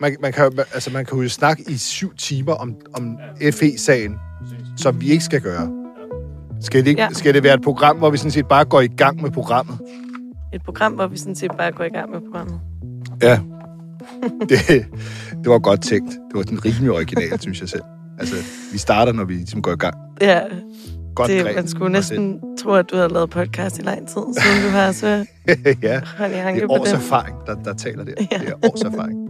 man, man, kan, jo- altså, man kan jo snakke i syv timer om, om FE-sagen, som vi ikke skal gøre. Skal det, ikke, Ja. skal det være et program, hvor vi sådan set bare går i gang med programmet? Et program, hvor vi sådan set bare går i gang med programmet. Ja. Det, det var godt tænkt. Det var sådan rimelig originalt, synes jeg selv. Altså, vi starter, når vi ligesom går i gang. Ja, Godt det, greb. man skulle næsten tro, at du havde lavet podcast i lang tid, siden du har så ja, hånd i det hanke er på års erfaring, der, der taler der. Ja. Det er års erfaring.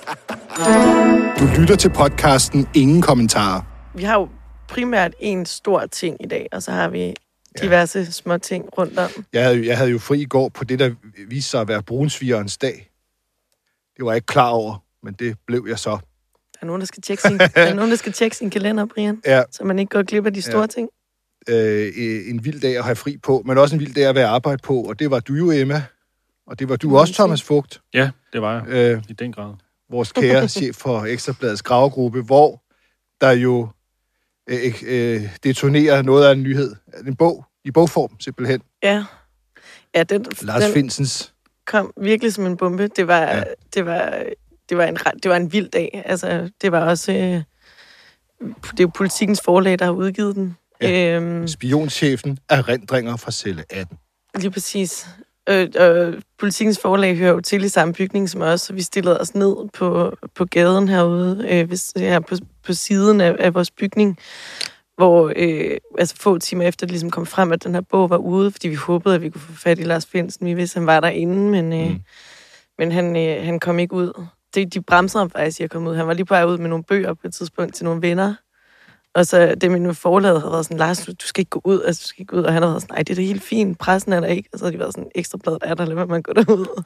Du lytter til podcasten Ingen Kommentarer. Vi har jo primært en stor ting i dag, og så har vi diverse små ting rundt om. Jeg havde, jeg havde jo fri i går på det, der viste sig at være brunsvigerens dag. Det var jeg ikke klar over, men det blev jeg så. Der er nogen, der skal tjekke sin, der er nogen, der skal tjekke sin kalender, Brian, Ja, så man ikke går glip af de store Ja. ting. øh, en vild dag at have fri på, men også en vild dag at være arbejde på, og det var du jo, Emma. Og det var du også, Thomas Fugt, Ja, det var jeg. øh, I den grad. Vores kære chef for Ekstrabladets gravegruppe, hvor der jo øh, øh, detonerer noget af en nyhed. En bog, i bogform simpelthen. Ja. Ja, den, Lars den Finsens. kom virkelig som en bombe. Det var, Ja. det var, det var, en, det var en vild dag. Altså, det var også... Øh, det er jo politikens forlag, der har udgivet den. Ja. Øhm, Spionchefen af rendringer fra celle 18. Lige præcis. Øh, øh, politikens forlag hører jo til i samme bygning som os, så vi stillede os ned på, på gaden herude, øh, hvis, her på, på siden af, af vores bygning, hvor øh, altså få timer efter det ligesom kom frem, at den her bog var ude, fordi vi håbede, at vi kunne få fat i Lars Finsen. Vi vidste, at han var derinde, men, øh, Mm. men han, øh, han kom ikke ud. Det, de bremsede ham faktisk i at komme ud. Han var lige på vej ud med nogle bøger på et tidspunkt til nogle venner, og så det med forlaget havde været sådan, Lars, du, du skal ikke gå ud, altså du skal ikke gå ud, og han havde været sådan, nej, det er da helt fint, pressen er der ikke, og så havde de været sådan, ekstra bladet er der, lad være at gå derud.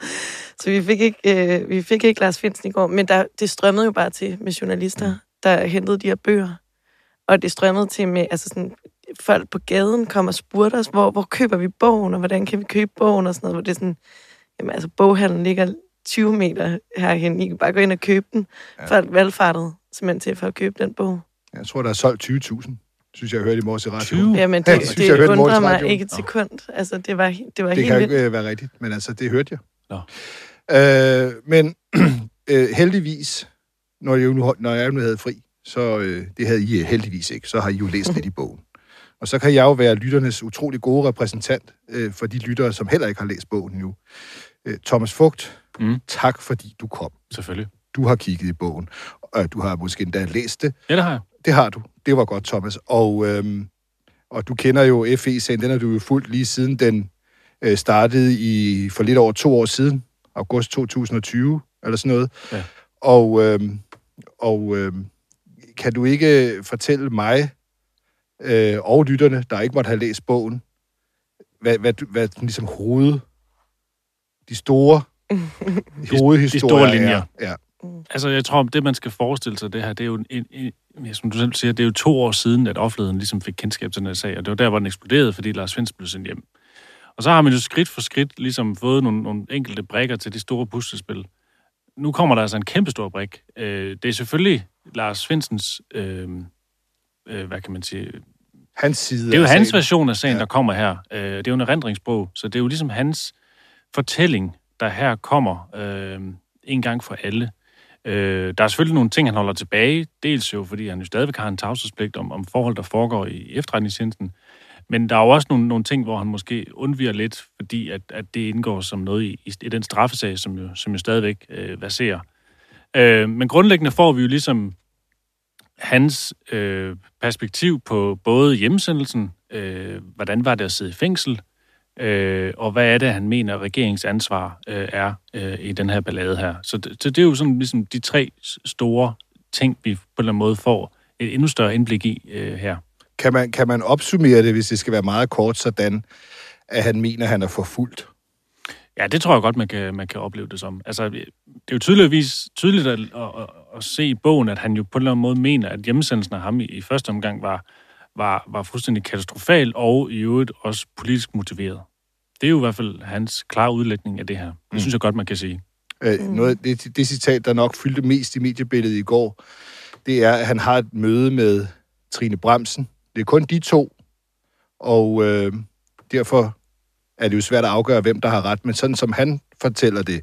Så vi fik ikke, øh, vi fik ikke Lars Finsen i går, men der, det strømmede jo bare til med journalister, der hentede de her bøger, og det strømmede til med, altså sådan, folk på gaden kom og spurgte os, hvor, hvor køber vi bogen, og hvordan kan vi købe bogen, og sådan noget, hvor det er sådan, jamen altså, boghandlen ligger 20 meter herhen, I kan bare gå ind og købe den. Ja. Folk valgfartede simpelthen til for at købe den bog. Jeg tror, der er solgt 20.000, synes jeg, jeg hørte i morges i radio. 20? Jamen, Ja, det, det synes det, jeg, det undrer mig ikke et sekund. Altså, det var, det var Det helt kan vildt. ikke øh, være rigtigt, men altså, det hørte jeg. Nå. Øh, men øh, heldigvis, når jeg, nu, når jeg nu havde fri, så øh, det havde I øh, heldigvis ikke, så har I jo læst lidt i bogen. Og så kan jeg jo være lytternes utrolig gode repræsentant øh, for de lyttere, som heller ikke har læst bogen nu. Øh, Thomas Fugt, Mm. tak fordi du kom. Selvfølgelig. Du har kigget i bogen, og du har måske endda læst det. Ja, det har jeg. Det har du. Det var godt, Thomas. Og, øhm, og du kender jo FE-sagen, den har du jo fulgt lige siden den øh, startede i for lidt over to år siden, august 2020, eller sådan noget. Ja. Og, øhm, og øhm, kan du ikke fortælle mig øh, og lytterne, der ikke måtte have læst bogen, hvad, hvad, hvad ligesom hoved, de store de hovedhistorier store linjer. er. Ja. Altså, jeg tror, det man skal forestille sig, det her, det er jo, en, en, en, som du selv siger, det er jo to år siden, at offentligheden ligesom fik kendskab til den her sag, og det var der, hvor den eksploderede, fordi Lars Finsen blev sendt hjem. Og så har man jo skridt for skridt ligesom fået nogle, nogle enkelte brækker til de store puslespil. Nu kommer der altså en kæmpe stor brik. Øh, det er selvfølgelig Lars Finsens, øh, øh, hvad kan man sige, Hans side det er jo hans sagen. version af sagen, Ja. ja. der kommer her. Øh, det er jo en erindringsbog, så det er jo ligesom hans fortælling, der her kommer øh, en gang for alle. Øh, der er selvfølgelig nogle ting, han holder tilbage. Dels jo, fordi han jo stadigvæk har en tavshedspligt om, om forhold, der foregår i efterretningstjenesten. Men der er jo også nogle, nogle ting, hvor han måske undviger lidt, fordi at, at det indgår som noget i, i, i den straffesag, som jo, som jo stadigvæk øh, verserer. Øh, men grundlæggende får vi jo ligesom hans øh, perspektiv på både hjemsendelsen, øh, hvordan var det at sidde i fængsel, øh, og hvad er det, han mener, regeringens ansvar øh, er øh, i den her ballade her. Så det, så det er jo sådan ligesom de tre store ting, vi på en eller anden måde får et endnu større indblik i øh, her. Kan man, kan man opsummere det, hvis det skal være meget kort, sådan, at han mener, at han er forfulgt? Ja, det tror jeg godt, man kan, man kan opleve det som. Altså, det er jo tydeligvis tydeligt at, at, at, at se i bogen, at han jo på en eller anden måde mener, at hjemmesendelsen af ham i, i første omgang var, var, var fuldstændig katastrofal og i øvrigt også politisk motiveret. Det er jo i hvert fald hans klare udlægning af det her. Det Mm. synes jeg godt, man kan sige. Øh, noget, det, det citat, der nok fyldte mest i mediebilledet i går, det er, at han har et møde med Trine Bremsen. Det er kun de to, og øh, derfor er det jo svært at afgøre, hvem der har ret. Men sådan som han fortæller det,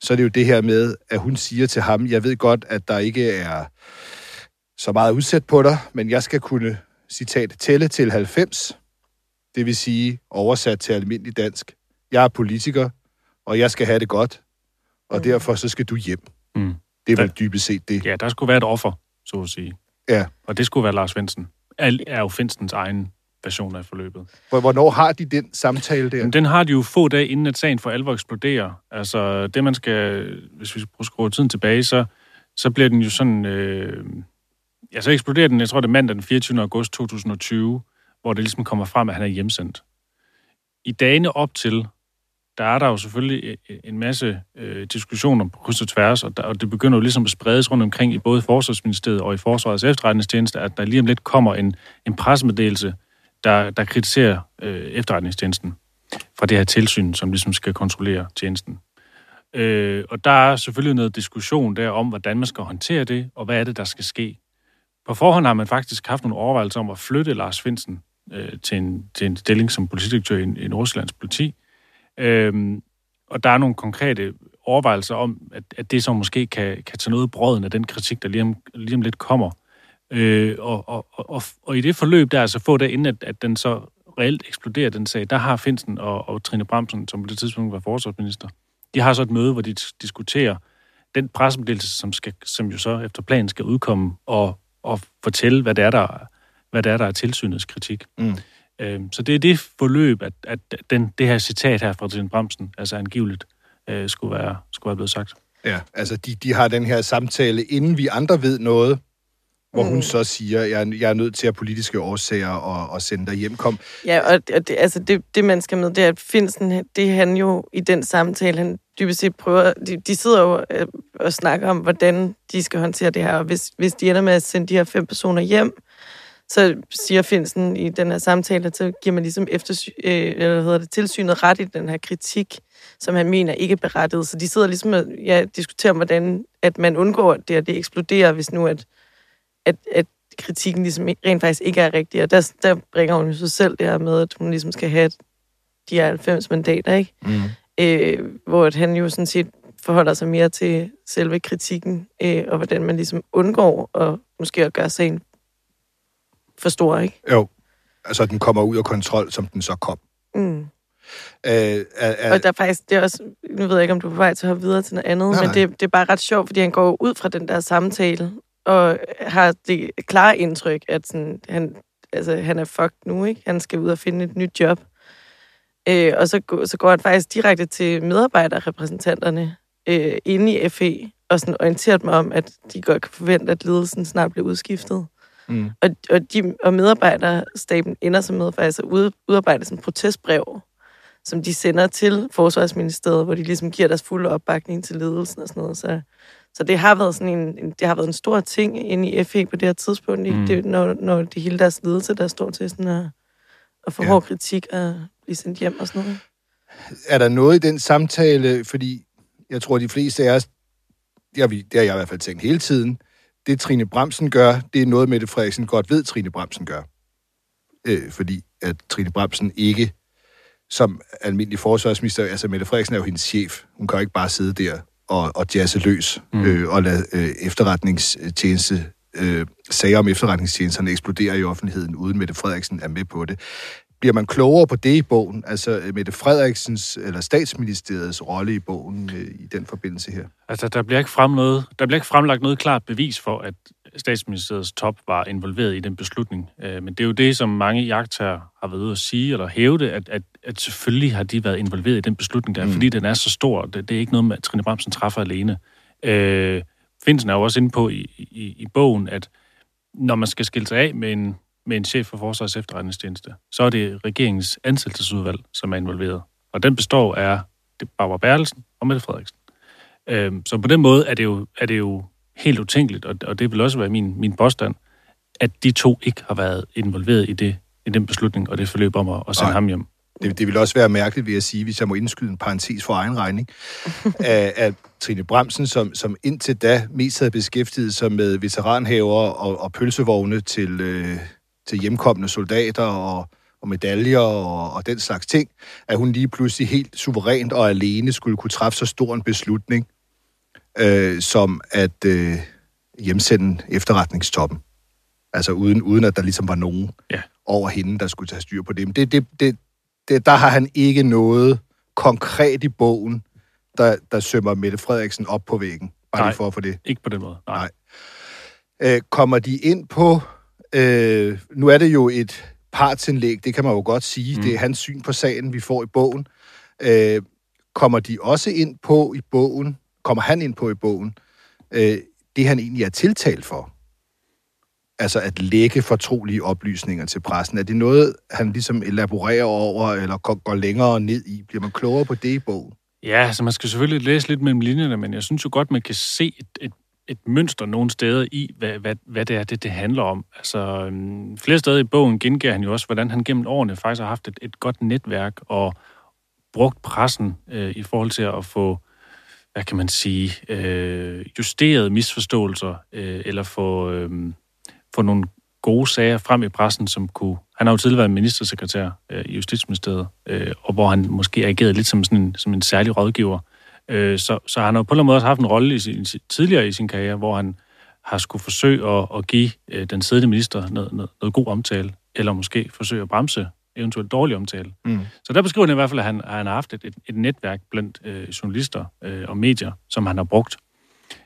så er det jo det her med, at hun siger til ham, jeg ved godt, at der ikke er så meget udsat på dig, men jeg skal kunne, citat, tælle til 90. Det vil sige, oversat til almindelig dansk. Jeg er politiker, og jeg skal have det godt, og Mm. derfor så skal du hjem. Mm. Det er vel dybest set det. Ja, der skulle være et offer, så at sige. Ja. Og det skulle være Lars Svendsen. Er, er jo Finstens egen version af forløbet. Hvor- Hvornår har de den samtale der? Jamen, den har de jo få dage inden, at sagen for alvor eksploderer. Altså, det man skal... Hvis vi prøver at skrue tiden tilbage, så, så bliver den jo sådan... Øh, ja, så eksploderer den, jeg tror, det er mandag den 24. august 2020, hvor det ligesom kommer frem, at han er hjemsendt. I dagene op til, der er der jo selvfølgelig øh, øh, en masse øh, diskussioner på kryds og tværs, og, der, og det begynder jo ligesom at spredes rundt omkring i både Forsvarsministeriet og i Forsvarets efterretningstjeneste, at der lige om lidt kommer en, en pressemeddelelse, der, der kritiserer øh, efterretningstjenesten fra det her tilsyn, som ligesom skal kontrollere tjenesten. Øh, og der er selvfølgelig noget diskussion der om, hvordan man skal håndtere det, og hvad er det, der skal ske. På forhånd har man faktisk haft nogle overvejelser om at flytte Lars Finsen øh, til, en, til en stilling som politidirektør i, i Nordsjællands politi. Øhm, og der er nogle konkrete overvejelser om, at, at det så måske kan, kan tage noget brøden af den kritik, der lige om, lige om lidt kommer. Øh, og, og, og, og, og i det forløb, der er altså få dage inden, at, at den så reelt eksploderer, den sag, der har Finsen og, og Trine Bramsen, som på det tidspunkt var forsvarsminister, de har så et møde, hvor de diskuterer den pressemeddelelse, som, skal, som jo så efter planen skal udkomme og, og fortælle, hvad det er, der, hvad det er, der er tilsynets kritik. Mm. Øhm, så det er det forløb, at, at den, det her citat her fra Trine Bramsen, altså angiveligt, øh, skulle, være, skulle være blevet sagt. Ja, altså de, de har den her samtale, inden vi andre ved noget, hvor mm. hun så siger, jeg, jeg er nødt til af politiske årsager og, og sende dig hjem. Kom. Ja, og, og det, altså det, det, man skal med, det er, at Finsen, det han jo i den samtale, han dybest set prøver, de, de sidder jo øh, og snakker om, hvordan de skal håndtere det her, og hvis, hvis de ender med at sende de her fem personer hjem, så siger Finsen i den her samtale, at så giver man ligesom efter, øh, eller hedder det, tilsynet ret i den her kritik, som han mener ikke er berettiget. Så de sidder ligesom og ja, diskuterer, om, hvordan at man undgår, at det, her, det eksploderer, hvis nu at, at, at kritikken ligesom rent faktisk ikke er rigtig. Og der, der bringer hun jo sig selv det her med, at hun ligesom skal have de her 90 mandater, ikke? Mm. Øh, hvor at han jo sådan set forholder sig mere til selve kritikken, øh, og hvordan man ligesom undgår at måske at gøre sagen for stor, ikke? Jo, altså den kommer ud af kontrol, som den så kom. Mm. Øh, er, Og der er faktisk, det er også, nu ved jeg ikke, om du er på vej til at hoppe videre til noget andet, Nej, men nej. det, det er bare ret sjovt, fordi han går ud fra den der samtale, og har det klare indtryk, at sådan, han, altså, han er fucked nu, ikke? Han skal ud og finde et nyt job. Øh, og så, går- så går han faktisk direkte til medarbejderrepræsentanterne øh, inde i FE, og sådan orienteret mig om, at de godt kan forvente, at ledelsen snart bliver udskiftet. Mm. Og, og, de, og medarbejderstaben ender så med faktisk at ud, udarbejde sådan et protestbrev, som de sender til Forsvarsministeriet, hvor de ligesom giver deres fulde opbakning til ledelsen og sådan noget. Så, så det har været sådan en, det har været en stor ting inde i FE på det her tidspunkt, Mm. det, når, når det hele deres ledelse, der står til sådan at, at få ja. hård kritik og blive sendt hjem og sådan noget. er der noget i den samtale, fordi jeg tror, de fleste af os, det har, vi, det har jeg i hvert fald tænkt hele tiden, det Trine Bremsen gør, det er noget, Mette Frederiksen godt ved, Trine Bremsen gør. Øh, fordi at Trine Bremsen ikke, som almindelig forsvarsminister, altså Mette Frederiksen er jo hendes chef, hun kan jo ikke bare sidde der og, og jazze løs mm. Øh, og lade øh, efterretningstjeneste, øh, sager om efterretningstjenesterne eksplodere i offentligheden, uden Mette Frederiksen er med på det. Bliver man klogere på det i bogen? Altså øh, Mette Frederiksens eller statsministeriets rolle i bogen øh, i den forbindelse her? Altså, der bliver, ikke frem noget, der bliver ikke fremlagt noget klart bevis for, at statsministeriets top var involveret i den beslutning. Øh, Men det er jo det, som mange jagttager har været ude at sige, eller hævde, at, at, at selvfølgelig har de været involveret i den beslutning der, Mm. fordi den er så stor. Det, det er ikke noget med, at Trine Bramsen træffer alene. Øh, Finsen er jo også inde på i, i, i bogen, at når man skal skille sig af med en, med en chef for Forsvars efterretningstjeneste, så er det regeringens ansættelsesudvalg, som er involveret. Og den består af Det Barbara Bertelsen og Mette Frederiksen. Øh, så på den måde er det jo, er det jo helt utænkeligt, og, og det vil også være min, min påstand, at de to ikke har været involveret i, det, i den beslutning og det forløb om at, at sende Nej. ham hjem. Det, det vil også være mærkeligt, vil jeg sige, hvis jeg må indskyde en parentes for egen regning, af, af Trine Bremsen, som, som indtil da mest havde beskæftiget sig med veteranhaver og, og pølsevogne til, øh, til hjemkommende soldater og, og medaljer og, og den slags ting, at hun lige pludselig helt suverænt og alene skulle kunne træffe så stor en beslutning, øh, som at øh, hjemsende efterretningstoppen. Altså uden, uden at der ligesom var nogen Ja. over hende, der skulle tage styr på det. Men det, det, det, det, der har han ikke noget konkret i bogen, der, der sømmer Mette Frederiksen op på væggen. Bare Nej. lige for at få det. Ikke på den måde. Nej. Nej. Øh, kommer de ind på... Øh, nu er det jo et partsindlæg, det kan man jo godt sige. Mm. Det er hans syn på sagen, vi får i bogen. Øh, kommer de også ind på i bogen, kommer han ind på i bogen, øh, det han egentlig er tiltalt for? Altså at lægge fortrolige oplysninger til pressen. Er det noget, han ligesom elaborerer over, eller går, længere ned i? Bliver man klogere på det i bogen? Ja, så man skal selvfølgelig læse lidt mellem linjerne, men jeg synes jo godt, man kan se et, et, et mønster nogle steder i, hvad, hvad, hvad det er, det, det handler om. Altså, øhm, flere steder i bogen gengiver han jo også, hvordan han gennem årene faktisk har haft et, et godt netværk og brugt pressen øh, i forhold til at få, hvad kan man sige, øh, justeret misforståelser, øh, eller få, øh, få nogle gode sager frem i pressen, som kunne... Han har jo tidligere været ministersekretær øh, i Justitsministeriet, øh, og hvor han måske agerede lidt som, sådan en, som en særlig rådgiver. Øh, så, så han har jo på en eller anden måde også haft en rolle i sin, tidligere i sin karriere, hvor han har skulle forsøge at, at give øh, den siddende minister noget, noget, noget god omtale, eller måske forsøge at bremse eventuelt dårlig omtale. Mm. Så der beskriver han i hvert fald, at han, at han har haft et, et, et netværk blandt øh, journalister øh, og medier, som han har brugt.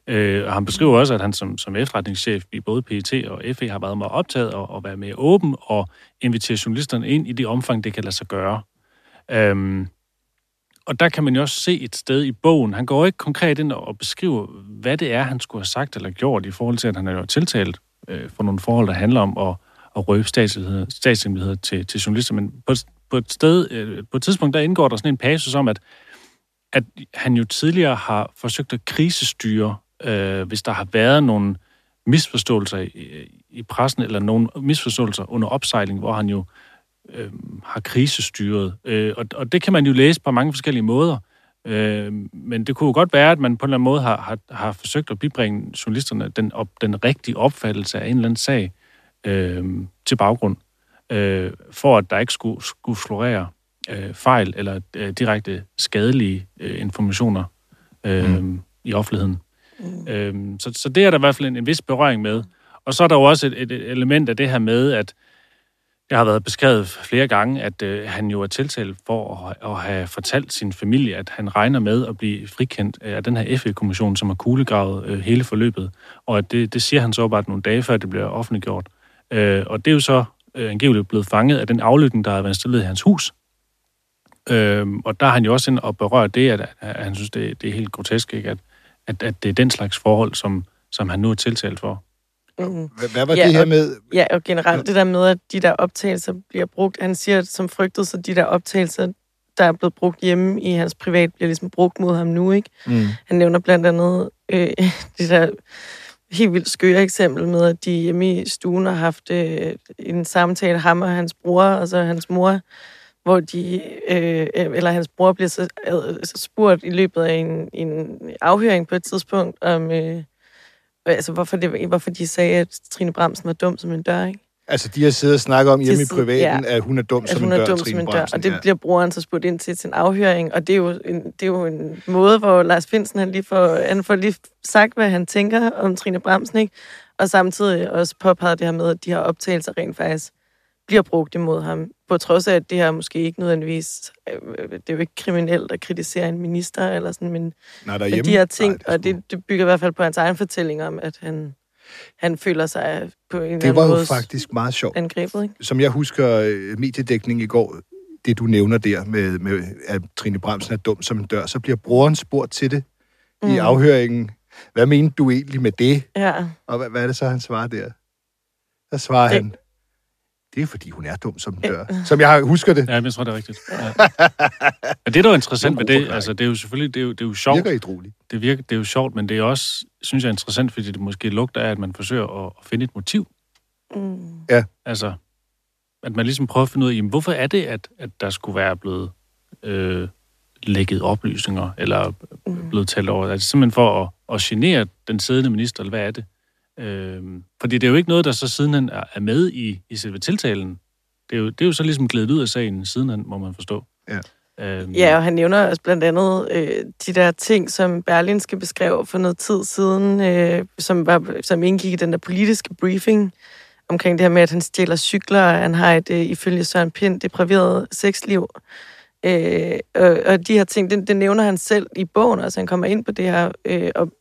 Øh, og han beskriver også, at han som, som efterretningschef i både PET og FE har været meget optaget og, og været mere åben og inviteret journalisterne ind i det omfang, det kan lade sig gøre. Øhm, og der kan man jo også se et sted i bogen. Han går ikke konkret ind og beskriver, hvad det er, han skulle have sagt eller gjort i forhold til, at han er jo tiltalt øh, for nogle forhold, der handler om at, at røbe statshemmeligheder, statshemmeligheder til, til journalister. Men på, på et sted, øh, på et tidspunkt, der indgår der sådan en passus om, at, at han jo tidligere har forsøgt at krisestyre, øh, hvis der har været nogle misforståelser i, i pressen, eller nogle misforståelser under opsejling, hvor han jo øh, har krisestyret. Øh, og, og det kan man jo læse på mange forskellige måder. Øh, men det kunne jo godt være, at man på en eller anden måde har, har, har forsøgt at bibringe journalisterne den, op, den rigtige opfattelse af en eller anden sag øh, til baggrund, øh, for at der ikke skulle, skulle florere øh, fejl eller øh, direkte skadelige øh, informationer øh, mm. i offentligheden. Mm. Øh, så, så det er der i hvert fald en, en vis berøring med. Og så er der jo også et, et element af det her med, at det har været beskrevet flere gange, at øh, han jo er tiltalt for at, at have fortalt sin familie, at han regner med at blive frikendt af den her FE-kommission, som har kuglegravet øh, hele forløbet. Og at det, det siger han så bare nogle dage før det bliver offentliggjort. Øh, og det er jo så øh, angiveligt blevet fanget af den aflytning, der har været stillet i hans hus. Øh, og der har han jo også ind og berørt det, at, at han synes, det, det er helt grotesk, ikke? At, at, at det er den slags forhold, som, som han nu er tiltalt for. Mm. Hvad, var Ja, det her og- med... Ja, og generelt det der med, at de der optagelser bliver brugt. Han siger, at som frygtet, så de der optagelser, der er blevet brugt hjemme i hans privat, bliver ligesom brugt mod ham nu, ikke? Mm. Han nævner blandt andet øh, det der helt vildt skøre eksempel med, at de hjemme i stuen har haft øh, en samtale, ham og hans bror, og så hans mor, hvor de, øh, eller hans bror bliver så, øh, spurgt i løbet af en, en afhøring på et tidspunkt, om øh, altså, hvorfor, det, hvorfor de sagde, at Trine Bremsen var dum som en dør, ikke? Altså, de har siddet og snakket om hjemme i privaten, ja. at hun er dum som hun en er dør, dum Trine som en dør, Bramsen. og det ja. bliver brugeren så spurgt ind til en afhøring, og det er jo en, det er jo en måde, hvor Lars Finsen han lige får, han får lige sagt, hvad han tænker om Trine Bremsen, ikke? og samtidig også påpeget det her med, at de her optagelser rent faktisk bliver brugt imod ham, på trods af, at det her måske ikke nødvendigvis, øh, det er jo ikke kriminelt at kritisere en minister, eller sådan, men, Nej, men de her ting, Nej, og det, det bygger i hvert fald på hans egen fortælling om, at han, han føler sig på en eller det anden var jo måde faktisk meget sjovt. angrebet, ikke? Som jeg husker øh, mediedækning i går, det du nævner der med, med at Trine Bremsen er dum som en dør, så bliver broren spurgt til det mm. i afhøringen. Hvad mente du egentlig med det? Ja. Og hvad, hvad er det så, han svarer der? Der svarer Det- han, Det er, fordi hun er dum, som den dør. Som jeg husker det. Ja, men jeg tror, det er rigtigt. Ja. Men det, der er jo interessant ved Det det, altså, det er jo selvfølgelig, det er jo, det er jo sjovt. Virker idroligt. Det, virker, det er jo sjovt, men det er også, synes jeg, interessant, fordi det måske lugter af, at man forsøger at, at finde et motiv. Mm. Altså, at man ligesom prøver at finde ud af, jamen, hvorfor er det, at, at der skulle være blevet øh, lækket oplysninger, eller Mm. blevet talt over? Er det simpelthen for at, at genere den siddende minister, eller hvad er det? Øh, fordi det er jo ikke noget, der så sidenhen er, er med i, i selve tiltalen. Det er, jo, det er jo så ligesom glædet ud af sagen sidenhen, må man forstå. Ja. Øhm, Ja, og han nævner også blandt andet øh, de der ting, som Berlinske beskrev for noget tid siden, øh, som, var, som indgik i den der politiske briefing omkring det her med, at han stjæler cykler, og han har et, øh, ifølge Søren Pind, depraveret sexliv. Øh, og, og de her ting, det, det nævner han selv i bogen, altså han kommer ind på det her, øh, og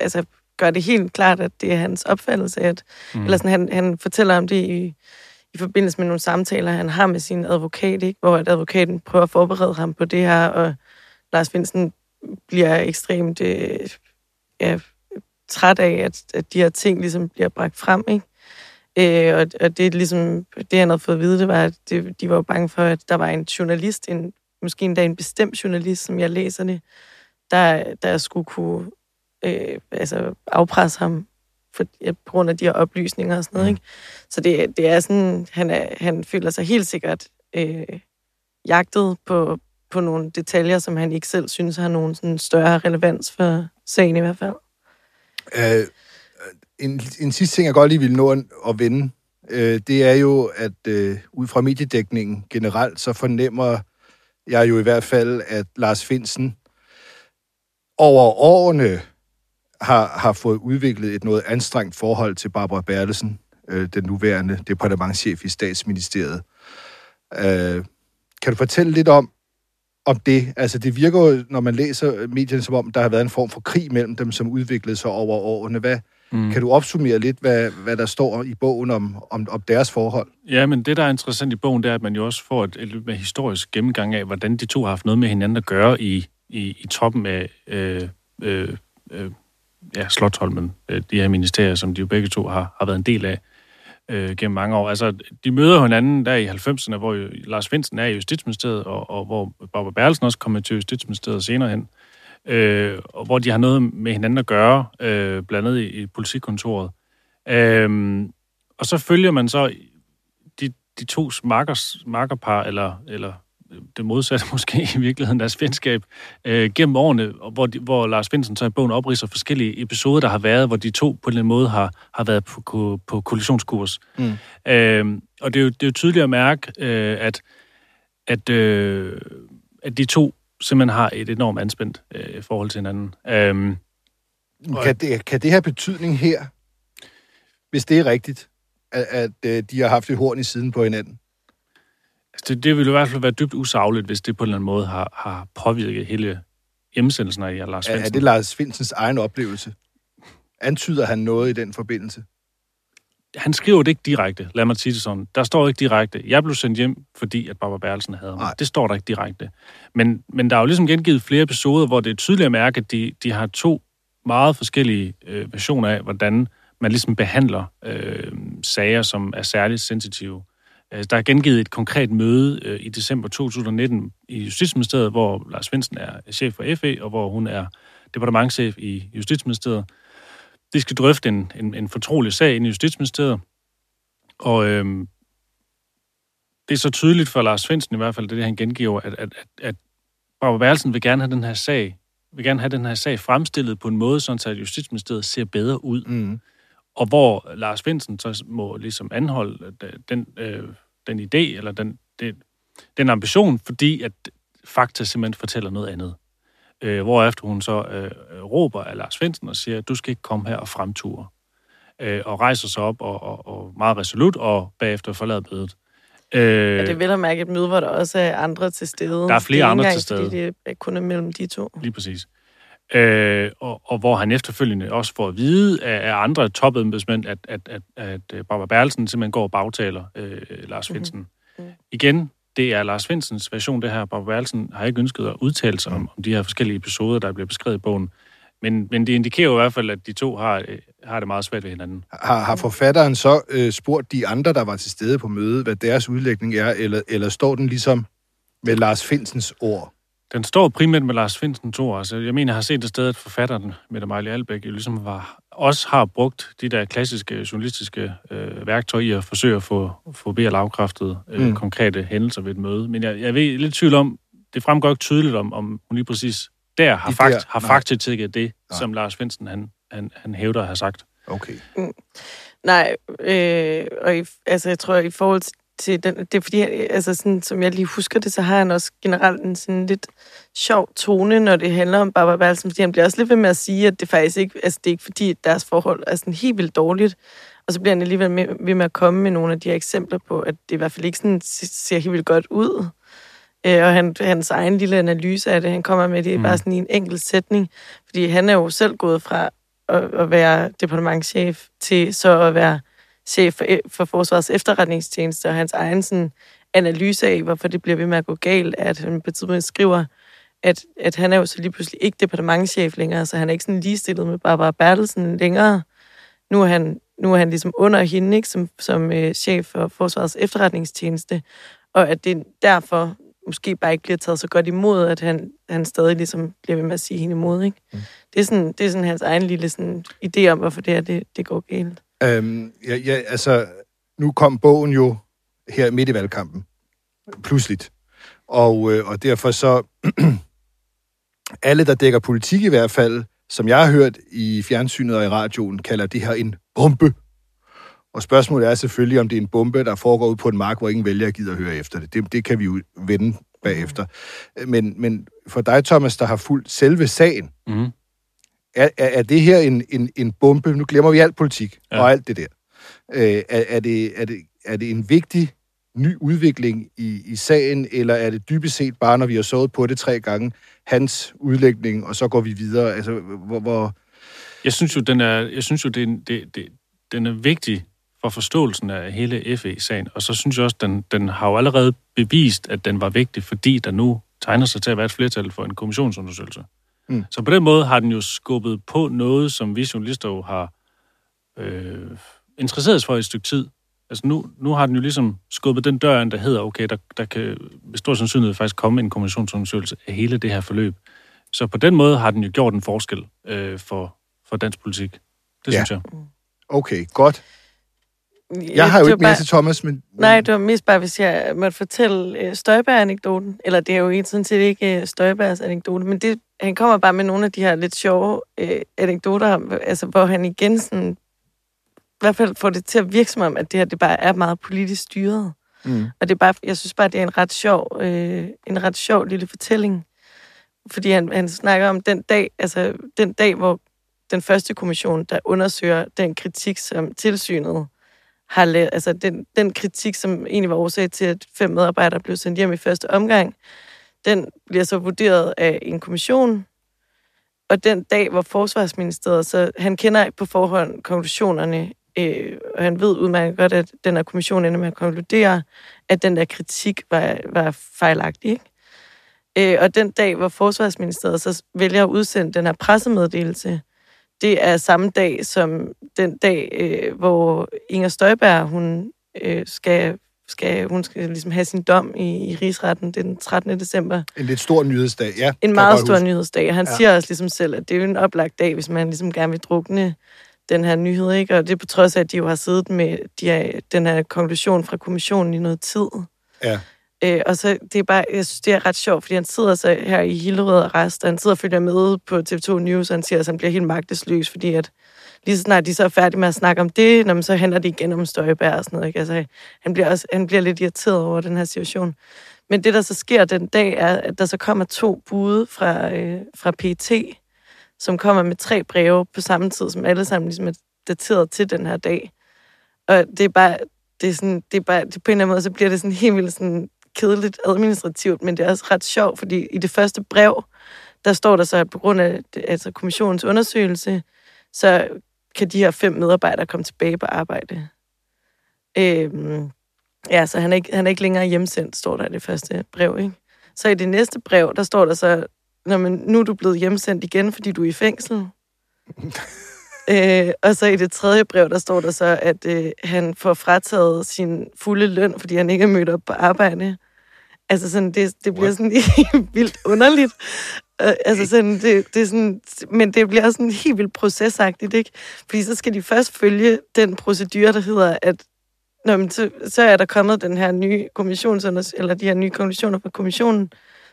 altså, gør det helt klart, at det er hans opfattelse, at, mm. eller sådan, han, han fortæller om det i, i forbindelse med nogle samtaler, han har med sin advokat, ikke? hvor at advokaten prøver at forberede ham på det her, og Lars Finsen bliver ekstremt øh, ja, træt af, at, at de her ting ligesom bliver bragt frem. Ikke? Øh, og, og det er ligesom, det han havde fået at vide, det var, at det, de var jo bange for, at der var en journalist, en, måske endda en bestemt journalist, som jeg læser det, der, der skulle kunne øh, altså afpresse ham for, ja, på grund af de her oplysninger og sådan noget. Ikke? Så det, det er sådan, han, er, han føler sig helt sikkert øh, jagtet på, på nogle detaljer, som han ikke selv synes har nogen sådan større relevans for sagen i hvert fald. Øh, en, en sidste ting, jeg godt lige vil nå at, at vende, øh, det er jo, at øh, ud fra mediedækningen generelt, så fornemmer jeg jo i hvert fald, at Lars Finsen over årene har, har fået udviklet et noget anstrengt forhold til Barbara Bertelsen, øh, den nuværende departementchef i statsministeriet. Øh, kan du fortælle lidt om, om det? Altså, det virker jo, når man læser medierne, som om der har været en form for krig mellem dem, som udviklede sig over årene. Hvad, mm. Kan du opsummere lidt, hvad, hvad der står i bogen om, om, om deres forhold? Ja, men det, der er interessant i bogen, det er, at man jo også får et, et lidt mere historisk gennemgang af, hvordan de to har haft noget med hinanden at gøre i, i, i toppen af øh, øh, øh, ja, Slottsholmen, øh, de her ministerier, som de jo begge to har, har været en del af øh, gennem mange år. Altså, de møder hinanden der i 90'erne, hvor jo Lars Finsen er i Justitsministeriet, og, og hvor Barbara Berlsen også kommer til Justitsministeriet senere hen, øh, og hvor de har noget med hinanden at gøre, øh, blandt andet i, i politikontoret. Øh, og så følger man så de, de to markers, makkerpar, eller, eller det modsatte måske i virkeligheden, deres fjendskab, øh, gennem årene, og hvor, de, hvor Lars Finsen så i bogen opridser forskellige episoder, der har været, hvor de to på en eller anden måde har, har været på, på, på kollisionskurs. Mm. Øh, og det er, jo, det er jo tydeligt at mærke, øh, at, at, øh, at de to simpelthen har et enormt anspændt øh, forhold til hinanden. Øh, Kan det, kan det have betydning her, hvis det er rigtigt, at, at øh, de har haft et horn i siden på hinanden? Altså, det, det ville i hvert fald være dybt usagligt, hvis det på en eller anden måde har, har påvirket hele hjemsendelsen af Lars Finsen. er det Lars Finsens egen oplevelse? Antyder han noget i den forbindelse? Han skriver det ikke direkte, lad mig sige det sådan. Der står ikke direkte, jeg blev sendt hjem, fordi at Barbara Bertelsen havde mig. Nej. Det står der ikke direkte. Men, men der er jo ligesom gengivet flere episoder, hvor det er tydeligt at mærke, at de, de har to meget forskellige øh, versioner af, hvordan man ligesom behandler øh, sager, som er særligt sensitive. Altså, der er gengivet et konkret møde øh, i december 2019 i Justitsministeriet, hvor Lars Svendsen er chef for FE, og hvor hun er departementchef i Justitsministeriet. De skal drøfte en, en, en fortrolig sag inde i Justitsministeriet, og øhm, det er så tydeligt for Lars Svendsen i hvert fald, det er det, han gengiver, at, at, at, at Barbara Værelsen vil gerne have den her sag vil gerne have den her sag fremstillet på en måde, sådan så at Justitsministeriet ser bedre ud. Mm. Og hvor Lars Finsen så må ligesom anholde den, øh, den idé, eller den, den, den ambition, fordi at fakta simpelthen fortæller noget andet. Øh, hvorefter hun så øh, råber af Lars Finsen og siger, du skal ikke komme her og fremture. Øh, og rejser sig op og, og, og meget resolut, og bagefter forlader mødet. Øh, Og det er vel at mærke et møde, hvor der også er andre til stede. Der er flere det er andre engang, til stede. Det er kun er mellem de to. Lige præcis. Øh, og, og hvor han efterfølgende også får at vide af, af andre topembedsmænd, at, at, at, at Barbara Bertelsen simpelthen går og bagtaler øh, Lars Finsen. Mm-hmm. Mhm. Igen, det er Lars Finsens version, det her. Barbara Bertelsen har ikke ønsket at udtale sig om, om de her forskellige episoder, der bliver beskrevet i bogen. Men, men det indikerer jo i hvert fald, at de to har, øh, har det meget svært ved hinanden. Har, har forfatteren så øh, spurgt de andre, der var til stede på mødet, hvad deres udlægning er, eller, eller står den ligesom med Lars Finsens ord? Den står primært med Lars Finsen to. Altså, jeg mener, jeg har set det sted, at forfatteren, Mette Marley Albæk, jo ligesom var, også har brugt de der klassiske journalistiske øh, værktøjer i at forsøge at få, få mere lavkræftet øh, Mm. mm. konkrete hændelser ved et møde. Men jeg, jeg ved lidt tvivl om, det fremgår ikke tydeligt om, om hun lige præcis der har, I fakt, der- har nej. faktatjekket det, Nej. som Lars Finsen han, han, han hævder at have sagt. Okay. Nej, øh, og i, altså jeg tror i forhold til den, det er fordi, altså sådan, som jeg lige husker det, så har han også generelt en sådan lidt sjov tone, når det handler om Barbara Bertelsen, fordi han bliver også lidt ved med at sige, at det faktisk ikke, altså det er ikke fordi, at deres forhold er sådan helt vildt dårligt, og så bliver han alligevel med, ved med at komme med nogle af de her eksempler på, at det i hvert fald ikke sådan ser helt vildt godt ud. Øh, og han, hans egen lille analyse af det, han kommer med, det er Mm. bare sådan i en enkelt sætning, fordi han er jo selv gået fra at, at være departementchef til så at være chef for, for Forsvarets efterretningstjeneste, og hans egen sådan, analyse af, hvorfor det bliver ved med at gå galt, at han på tidspunkt skriver, at, at han er jo så lige pludselig ikke departementchef længere, så han er ikke sådan ligestillet med Barbara Bertelsen længere. Nu er han, nu er han ligesom under hende, ikke, som, som øh, chef for Forsvarets efterretningstjeneste, og at det derfor måske bare ikke bliver taget så godt imod, at han, han stadig ligesom bliver ved med at sige hende imod. Ikke? Mm. Det, er sådan, det er sådan hans egen lille sådan, idé om, hvorfor det her det, det går galt. Øhm, ja, ja, altså, nu kom bogen jo her midt i valgkampen. Pludseligt. Og, øh, og derfor så... alle, der dækker politik i hvert fald, som jeg har hørt i fjernsynet og i radioen, kalder det her en bombe. Og spørgsmålet er selvfølgelig, om det er en bombe, der foregår ud på en mark, hvor ingen vælger gider at høre efter det. Det, det kan vi jo vende bagefter. Men, men for dig, Thomas, der har fulgt selve sagen, Mm. Er, er, er det her en, en, en bombe? Nu glemmer vi alt politik ja. Og alt det der. Øh, er, er, det, er, det, er det en vigtig ny udvikling i, i sagen, eller er det dybest set bare, når vi har sovet på det tre gange, hans udlægning, og så går vi videre? Altså, hvor, hvor, Jeg synes jo, den er, jeg synes jo, det, det, det, den er vigtig for forståelsen af hele FE-sagen, og så synes jeg også, den, den har jo allerede bevist, at den var vigtig, fordi der nu tegner sig til at være et flertal for en kommissionsundersøgelse. Mm. Så på den måde har den jo skubbet på noget, som vi journalister jo har øh, interesseret os for i et stykke tid. Altså nu, nu har den jo ligesom skubbet den dør ind, der hedder, okay, der, der kan med stor sandsynlighed faktisk komme en kommissionsundersøgelse af hele det her forløb. Så på den måde har den jo gjort en forskel øh, for, for dansk politik. Det Ja. synes jeg. okay, godt. Jeg har jo ikke var mere bare- til Thomas, men... Nej, det var mest bare, hvis jeg måtte fortælle øh, Støjberg-anekdoten. Eller det er jo ikke sådan set ikke øh, Støjbergs anekdote, men det, han kommer bare med nogle af de her lidt sjove øh, anekdoter, altså, hvor han igen sådan, i hvert fald får det til at virke som om, at det her det bare er meget politisk styret. Mm. Og det er bare, jeg synes bare, det er en ret sjov, øh, en ret sjov lille fortælling. Fordi han, han snakker om den dag, altså den dag, hvor den første kommission, der undersøger den kritik, som tilsynet har lavet, altså den, den kritik, som egentlig var årsag til, at fem medarbejdere blev sendt hjem i første omgang, den bliver så vurderet af en kommission, og den dag, hvor Forsvarsministeriet, så han kender på forhånd konklusionerne, øh, og han ved udmærket godt, at den her kommission ender med at konkludere, at den der kritik var, var fejlagtig. Ikke? Øh, og den dag, hvor Forsvarsministeriet så vælger at udsende den her pressemeddelelse, det er samme dag som den dag, øh, hvor Inger Støjberg, hun øh, skal, skal, hun skal ligesom have sin dom i, i rigsretten den 13. december. En lidt stor nyhedsdag, ja. En meget stor huske. nyhedsdag. Han Ja. siger også ligesom selv, at det er jo en oplagt dag, hvis man ligesom gerne vil drukne den her nyhed, ikke? Og det er på trods af, at de jo har siddet med de her, den her konklusion fra kommissionen i noget tid. Ja. Øh, og så det er bare, jeg synes, det er ret sjovt, fordi han sidder så her i Hillerød og han sidder og følger med på TV2 News, og han siger, at han bliver helt magtesløs, fordi at lige så snart de så er færdige med at snakke om det, når man så handler det igen om Støjbær og sådan noget. Ikke? Altså, han, bliver også, han bliver lidt irriteret over den her situation. Men det, der så sker den dag, er, at der så kommer to bude fra, øh, fra PT, som kommer med tre breve på samme tid, som alle sammen ligesom er dateret til den her dag. Og det er bare, det er sådan, det er bare, det på en eller anden måde, så bliver det sådan helt vildt sådan kedeligt administrativt, men det er også ret sjovt, fordi i det første brev, der står der så, at på grund af altså kommissionens undersøgelse, så kan de her fem medarbejdere komme tilbage på arbejde. Øhm, ja, så han er, ikke, han er ikke længere hjemsendt, står der i det første brev. Ikke? Så i det næste brev, der står der så, Nå, men nu er du blevet hjemsendt igen, fordi du er i fængsel. øh, og så i det tredje brev, der står der så, at øh, han får frataget sin fulde løn, fordi han ikke er mødt op på arbejde. Altså sådan, det, det bliver sådan helt vildt underligt. Øh, altså sådan, det, det er sådan, men det bliver sådan helt vildt procesagtigt, ikke? Fordi så skal de først følge den procedure, der hedder, at Nå, men så, så er der kommet den her nye kommission, eller de her nye konklusioner fra kommissionen,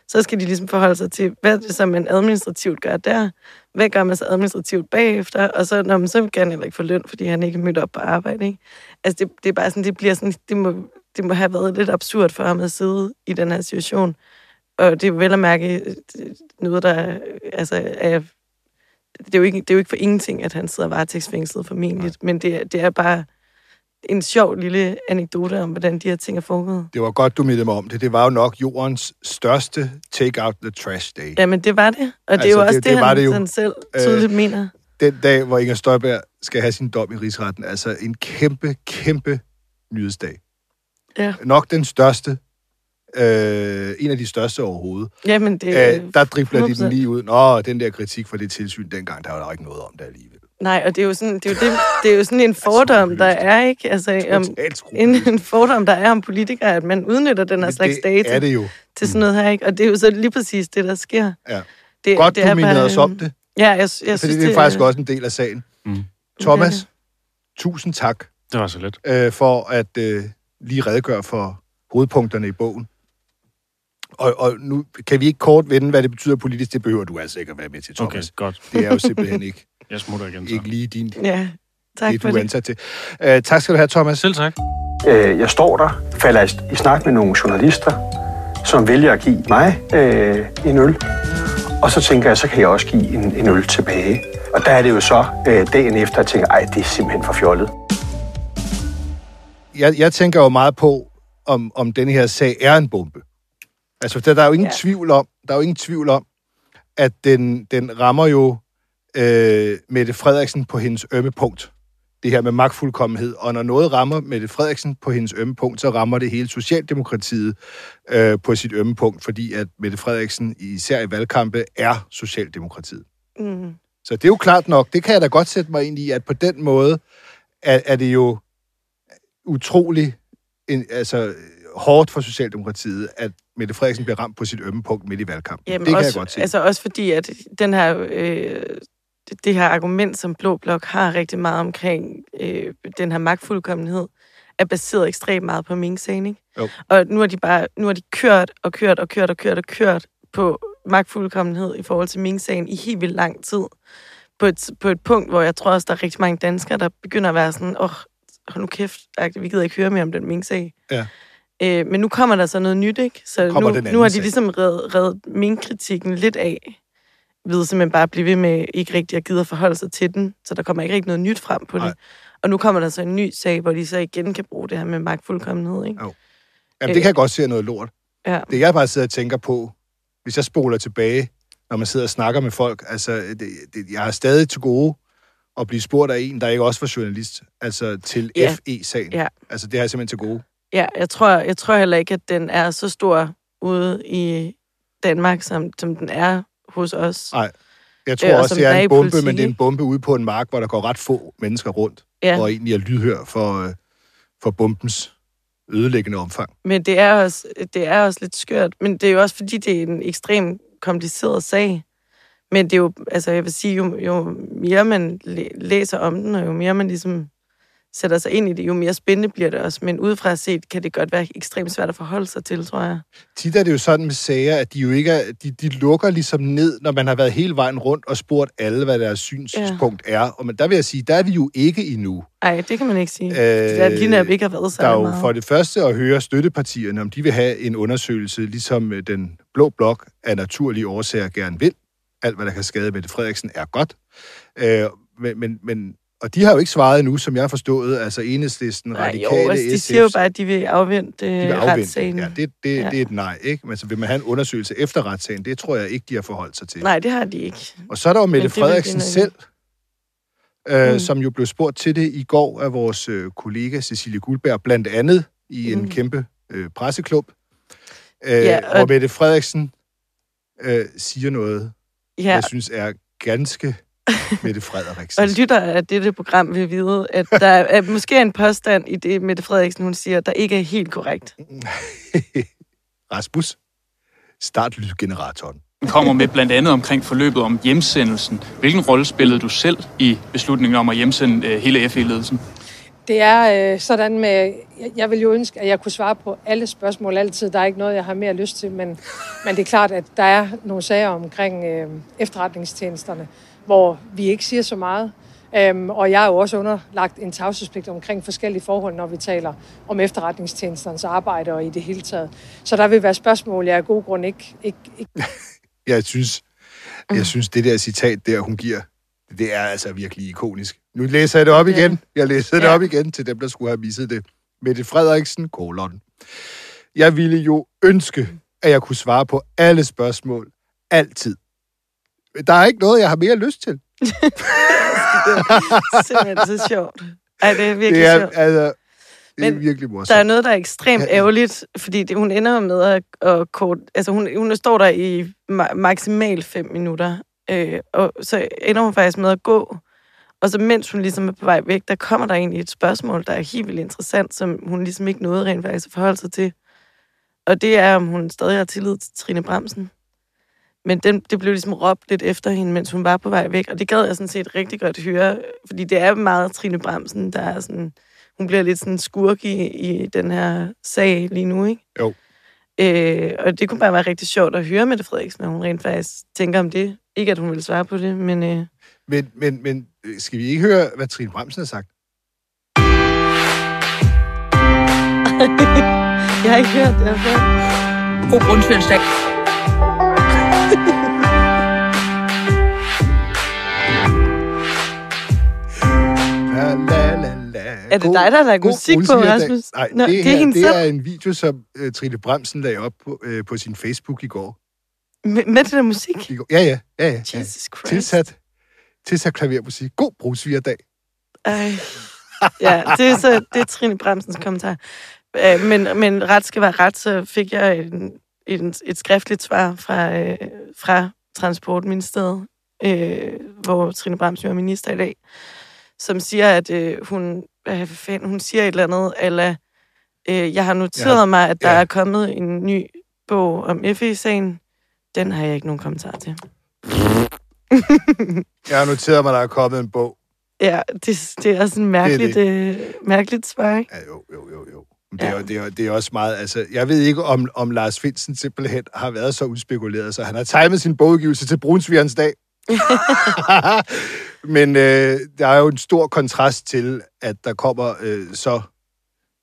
så skal de ligesom forholde sig til, hvad det så, man administrativt gør der, hvad gør man så administrativt bagefter, og så, når man så kan han heller ikke få løn, fordi han ikke er mødt op på arbejde, ikke? Altså, det, det er bare sådan, det bliver sådan, det må, det må have været lidt absurd for ham at sidde i den her situation. Og det er vel at mærke øh, noget, der altså, er... Det er, jo ikke, det er jo ikke for ingenting, at han sidder varetægtsfængslet formentlig, men det, det er bare en sjov lille anekdote om, hvordan de her ting er foregået. Det var godt, du mindede mig om det. Det var jo nok jordens største take out the trash day. Jamen, det var det. Og det er jo altså, også det, det, det han, det jo. han selv tydeligt øh, mener. Den dag, hvor Inger Støjberg skal have sin dom i rigsretten. Altså en kæmpe, kæmpe nyhedsdag. Ja. Nok den største øh, en af de største overhovedet. Jamen, det Æh, der dribler 100%. de den lige ud. Nå, den der kritik for det tilsyn dengang, der var der ikke noget om det alligevel. Nej, og det er jo sådan, det er jo, det, det er jo sådan en fordom, der er, ikke? Altså, om, en, en fordom, der er om politikere, at man udnytter den her slags data er det jo. til sådan noget her, ikke? Og det er jo så lige præcis det, der sker. Ja. Det, Godt, det du mindede os om det. Ja, jeg, jeg synes, Fordi det er faktisk også en del af sagen. Mm. Thomas, okay. tusind tak. Det var så let. Øh, for at øh, lige redegøre for hovedpunkterne i bogen. Og, og nu kan vi ikke kort vende, hvad det betyder politisk. Det behøver du altså ikke at være med til, Thomas. Okay, godt. Det er jo simpelthen ikke, Jeg smutter igen, så. ikke lige din, Ja, tak det, for du er det. ansat til. Uh, tak skal du have, Thomas. Selv tak. Øh, jeg står der, falder i- i snak med nogle journalister, som vælger at give mig øh, en øl. Og så tænker jeg, så kan jeg også give en, en øl tilbage. Og der er det jo så øh, dagen efter, at jeg tænker, ej, det er simpelthen for fjollet. Jeg, jeg tænker jo meget på, om, om den her sag er en bombe. Altså, der, der er jo ingen Ja. tvivl om, der er jo ingen tvivl om, at den, den rammer jo øh, Mette Frederiksen på hendes ømme punkt. Det her med magtfuldkommenhed. Og når noget rammer Mette Frederiksen på hendes ømme punkt, så rammer det hele Socialdemokratiet øh, på sit ømme punkt, fordi at Mette Frederiksen, især i valgkampe, er Socialdemokratiet. Mm. Så det er jo klart nok, det kan jeg da godt sætte mig ind i, at på den måde er, er det jo utrolig en, altså, hårdt for Socialdemokratiet, at Mette Frederiksen bliver ramt på sit ømme punkt midt i valgkampen. Jamen, det kan også, jeg godt se. Altså også fordi, at den her, øh, det, her argument, som Blå Blok har rigtig meget omkring øh, den her magtfuldkommenhed, er baseret ekstremt meget på Mink-sagen, ikke? Jo. Og nu har de bare nu har de kørt og kørt og kørt og kørt og kørt på magtfuldkommenhed i forhold til Mink-sagen i helt vildt lang tid. På et, på et punkt, hvor jeg tror også, der er rigtig mange danskere, der begynder at være sådan, åh, oh, hold nu kæft, vi gider ikke høre mere om den Mink-sag. Ja. Øh, men nu kommer der så noget nyt, ikke? Så nu, nu har de ligesom reddet, reddet Mink-kritikken lidt af, ved simpelthen bare at blive ved med ikke rigtig at gide at forholde sig til den, så der kommer ikke rigtig noget nyt frem på det. Nej. Og nu kommer der så en ny sag, hvor de så igen kan bruge det her med magtfuldkommenhed, ikke? Jamen, det kan jeg godt se er noget lort. Ja. Det jeg bare sidder og tænker på, hvis jeg spoler tilbage, når man sidder og snakker med folk, altså, det, det, jeg har stadig til gode at blive spurgt af en, der ikke også var journalist, altså til Ja. FE-sagen. Ja. Altså, det har jeg simpelthen til gode. Ja, jeg tror, jeg tror heller ikke, at den er så stor ude i Danmark, som, som den er hos os. Nej. Jeg tror Øh, og også, det er en bombe, politik, men det er en bombe ude på en mark, hvor der går ret få mennesker rundt, Ja. og egentlig er lydhør for, øh, for bombens ødelæggende omfang. Men det er, også, det er også lidt skørt. Men det er jo også, fordi det er en ekstremt kompliceret sag. Men det er jo, altså jeg vil sige, jo, jo mere man læ- læser om den, og jo mere man ligesom sætter sig ind i det, jo mere spændende bliver det også. Men udefra set kan det godt være ekstremt svært at forholde sig til, tror jeg. Tit er det jo sådan med sager, at de jo ikke er, de, de lukker ligesom ned, når man har været hele vejen rundt og spurgt alle, hvad deres synspunkt ja. er. Og men der vil jeg sige, der er vi jo ikke endnu. Nej, det kan man ikke sige. Øh, Øh, det er lige netop ikke har været så Der er jo meget. for det første at høre støttepartierne, om de vil have en undersøgelse, ligesom øh, den blå blok af naturlige årsager gerne vil. Alt, hvad der kan skade Mette Frederiksen, er godt. Øh, men, men, men, og de har jo ikke svaret endnu, som jeg har forstået, altså enhedslisten, Nej, radikale, jo, altså, de SF, siger jo bare, at de vil afvente, de vil øh, afvente. retssagen. Ja, det, det, Ja. det er et nej, ikke? Men så vil man have en undersøgelse efter retssagen, det tror jeg ikke, de har forholdt sig til. Nej, det har de ikke. Og så er der jo Mette Frederiksen selv, øh, Mm. som jo blev spurgt til det i går af vores øh, kollega Cecilie Guldberg, blandt andet i en Mm. kæmpe øh, presseklub, øh, ja, og- hvor Mette Frederiksen øh, siger noget, Ja, jeg synes er ganske Mette Frederiksen. og lytter af dette program vil vide, at der er måske en påstand i det, Mette Frederiksen hun siger, der ikke er helt korrekt. Rasmus, start lydgeneratoren. kommer med blandt andet omkring forløbet om hjemsendelsen. Hvilken rolle spillede du selv i beslutningen om at hjemsende øh, hele FE-ledelsen? Det er øh, sådan med, jeg, jeg vil jo ønske, at jeg kunne svare på alle spørgsmål altid. Der er ikke noget, jeg har mere lyst til, men, men det er klart, at der er nogle sager omkring øh, efterretningstjenesterne, hvor vi ikke siger så meget. Øhm, og jeg er jo også underlagt en tavshedspligt omkring forskellige forhold, når vi taler om efterretningstjenesternes arbejde og i det hele taget. Så der vil være spørgsmål, jeg af god grund ikke, ikke, ikke Jeg synes, jeg synes, det der citat der, hun giver, det er altså virkelig ikonisk. Nu læser jeg det op igen. Jeg læser det Ja. op igen til dem, der skulle have misset det. Mette Frederiksen, kolon. Jeg ville jo ønske, at jeg kunne svare på alle spørgsmål. Altid. Der er ikke noget, jeg har mere lyst til. Simpelthen så sjovt. Ej, det er virkelig Det er, sjovt. altså, det er Men virkelig morsomt. Der er noget, der er ekstremt Ja, ja. ærgerligt, fordi det, hun ender med at, at kort... Altså, hun, hun står der i ma- maksimalt fem minutter, øh, og så ender hun faktisk med at gå. Og så mens hun ligesom er på vej væk, der kommer der egentlig et spørgsmål, der er helt vildt interessant, som hun ligesom ikke nåede rent faktisk at forholde sig til. Og det er, om hun stadig har tillid til Trine Bremsen. Men den, det blev ligesom råbt lidt efter hende, mens hun var på vej væk. Og det gad jeg sådan set rigtig godt høre, fordi det er meget Trine Bremsen, der er sådan... Hun bliver lidt sådan skurk i, i den her sag lige nu, ikke? Jo. Øh, og det kunne bare være rigtig sjovt at høre Mette Frederiksen, når hun rent faktisk tænker om det. Ikke, at hun vil svare på det, men... Øh, Men, men, men øh, skal vi ikke høre, hvad Trine Bremsen har sagt? jeg har ikke hørt det her før. God grundsvændsdag. Er det dig, der har lagt god musik på. Rasmus? Nej, Nå, det, det er det selv. er en video, som uh, Trine Bremsen lagde op på, uh, på sin Facebook i går. Med, med det der musik? I går. Ja, ja, ja, ja. ja. Jesus Christ. Tilsat, tilsat klavermusik. God brugsvigerdag. Ej. Ja, det er, så, det er Trine Bremsens kommentar. Øh, Men, men ret skal være ret, så fik jeg en, en, et skriftligt svar fra, øh, fra Transportministeriet, øh, hvor Trine Bremsen er minister i dag, som siger, at øh, hun, hvad fanden, hun siger et eller andet, eller øh, jeg har noteret Ja, mig, at der ja. er kommet en ny bog om FE-sagen. Den har jeg ikke nogen kommentar til. Jeg har noteret mig, at der er kommet en bog. Ja, det, det er sådan et mærkeligt, Det øh, mærkeligt svar, ikke? Ja, jo, jo, jo, jo. Det er, Ja. det, er, det er også meget, altså, jeg ved ikke, om, om Lars Finsen simpelthen har været så udspekuleret, så han har timet sin bogudgivelse til Brunsvigerens dag. Men øh, der er jo en stor kontrast til, at der kommer øh, så,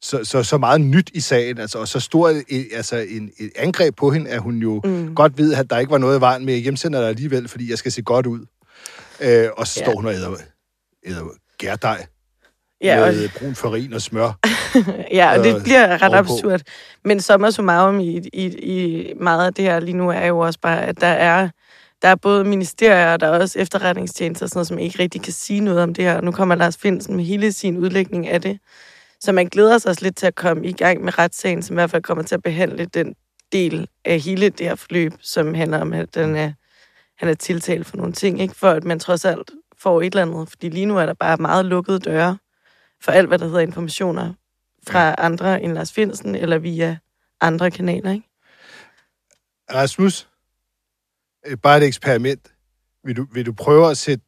så, så, så meget nyt i sagen, altså, og så stor et, altså, en, et angreb på hende, at hun jo mm. godt ved, at der ikke var noget i vejen med at hjemsende dig alligevel, fordi jeg skal se godt ud. Øh, og så Ja. står hun og æder, æder gærdej Ja, og, med brun farin og smør. ja, og det bliver ret ovenpå. absurd. Men summarum i, i, i meget af det her lige nu er jo også bare, at der er, der er både ministerier, og der er også efterretningstjenester, sådan noget, som ikke rigtig kan sige noget om det her. Nu kommer Lars Finsen med hele sin udlægning af det. Så man glæder sig også lidt til at komme i gang med retssagen, som i hvert fald kommer til at behandle den del af hele det her forløb, som handler om, at den er, han er tiltalt for nogle ting, ikke? for at man trods alt får et eller andet. Fordi lige nu er der bare meget lukkede døre for alt, hvad der hedder informationer fra andre end Lars Finsen, eller via andre kanaler, ikke? Rasmus, øh, bare et eksperiment. Vil du, vil du prøve at sætte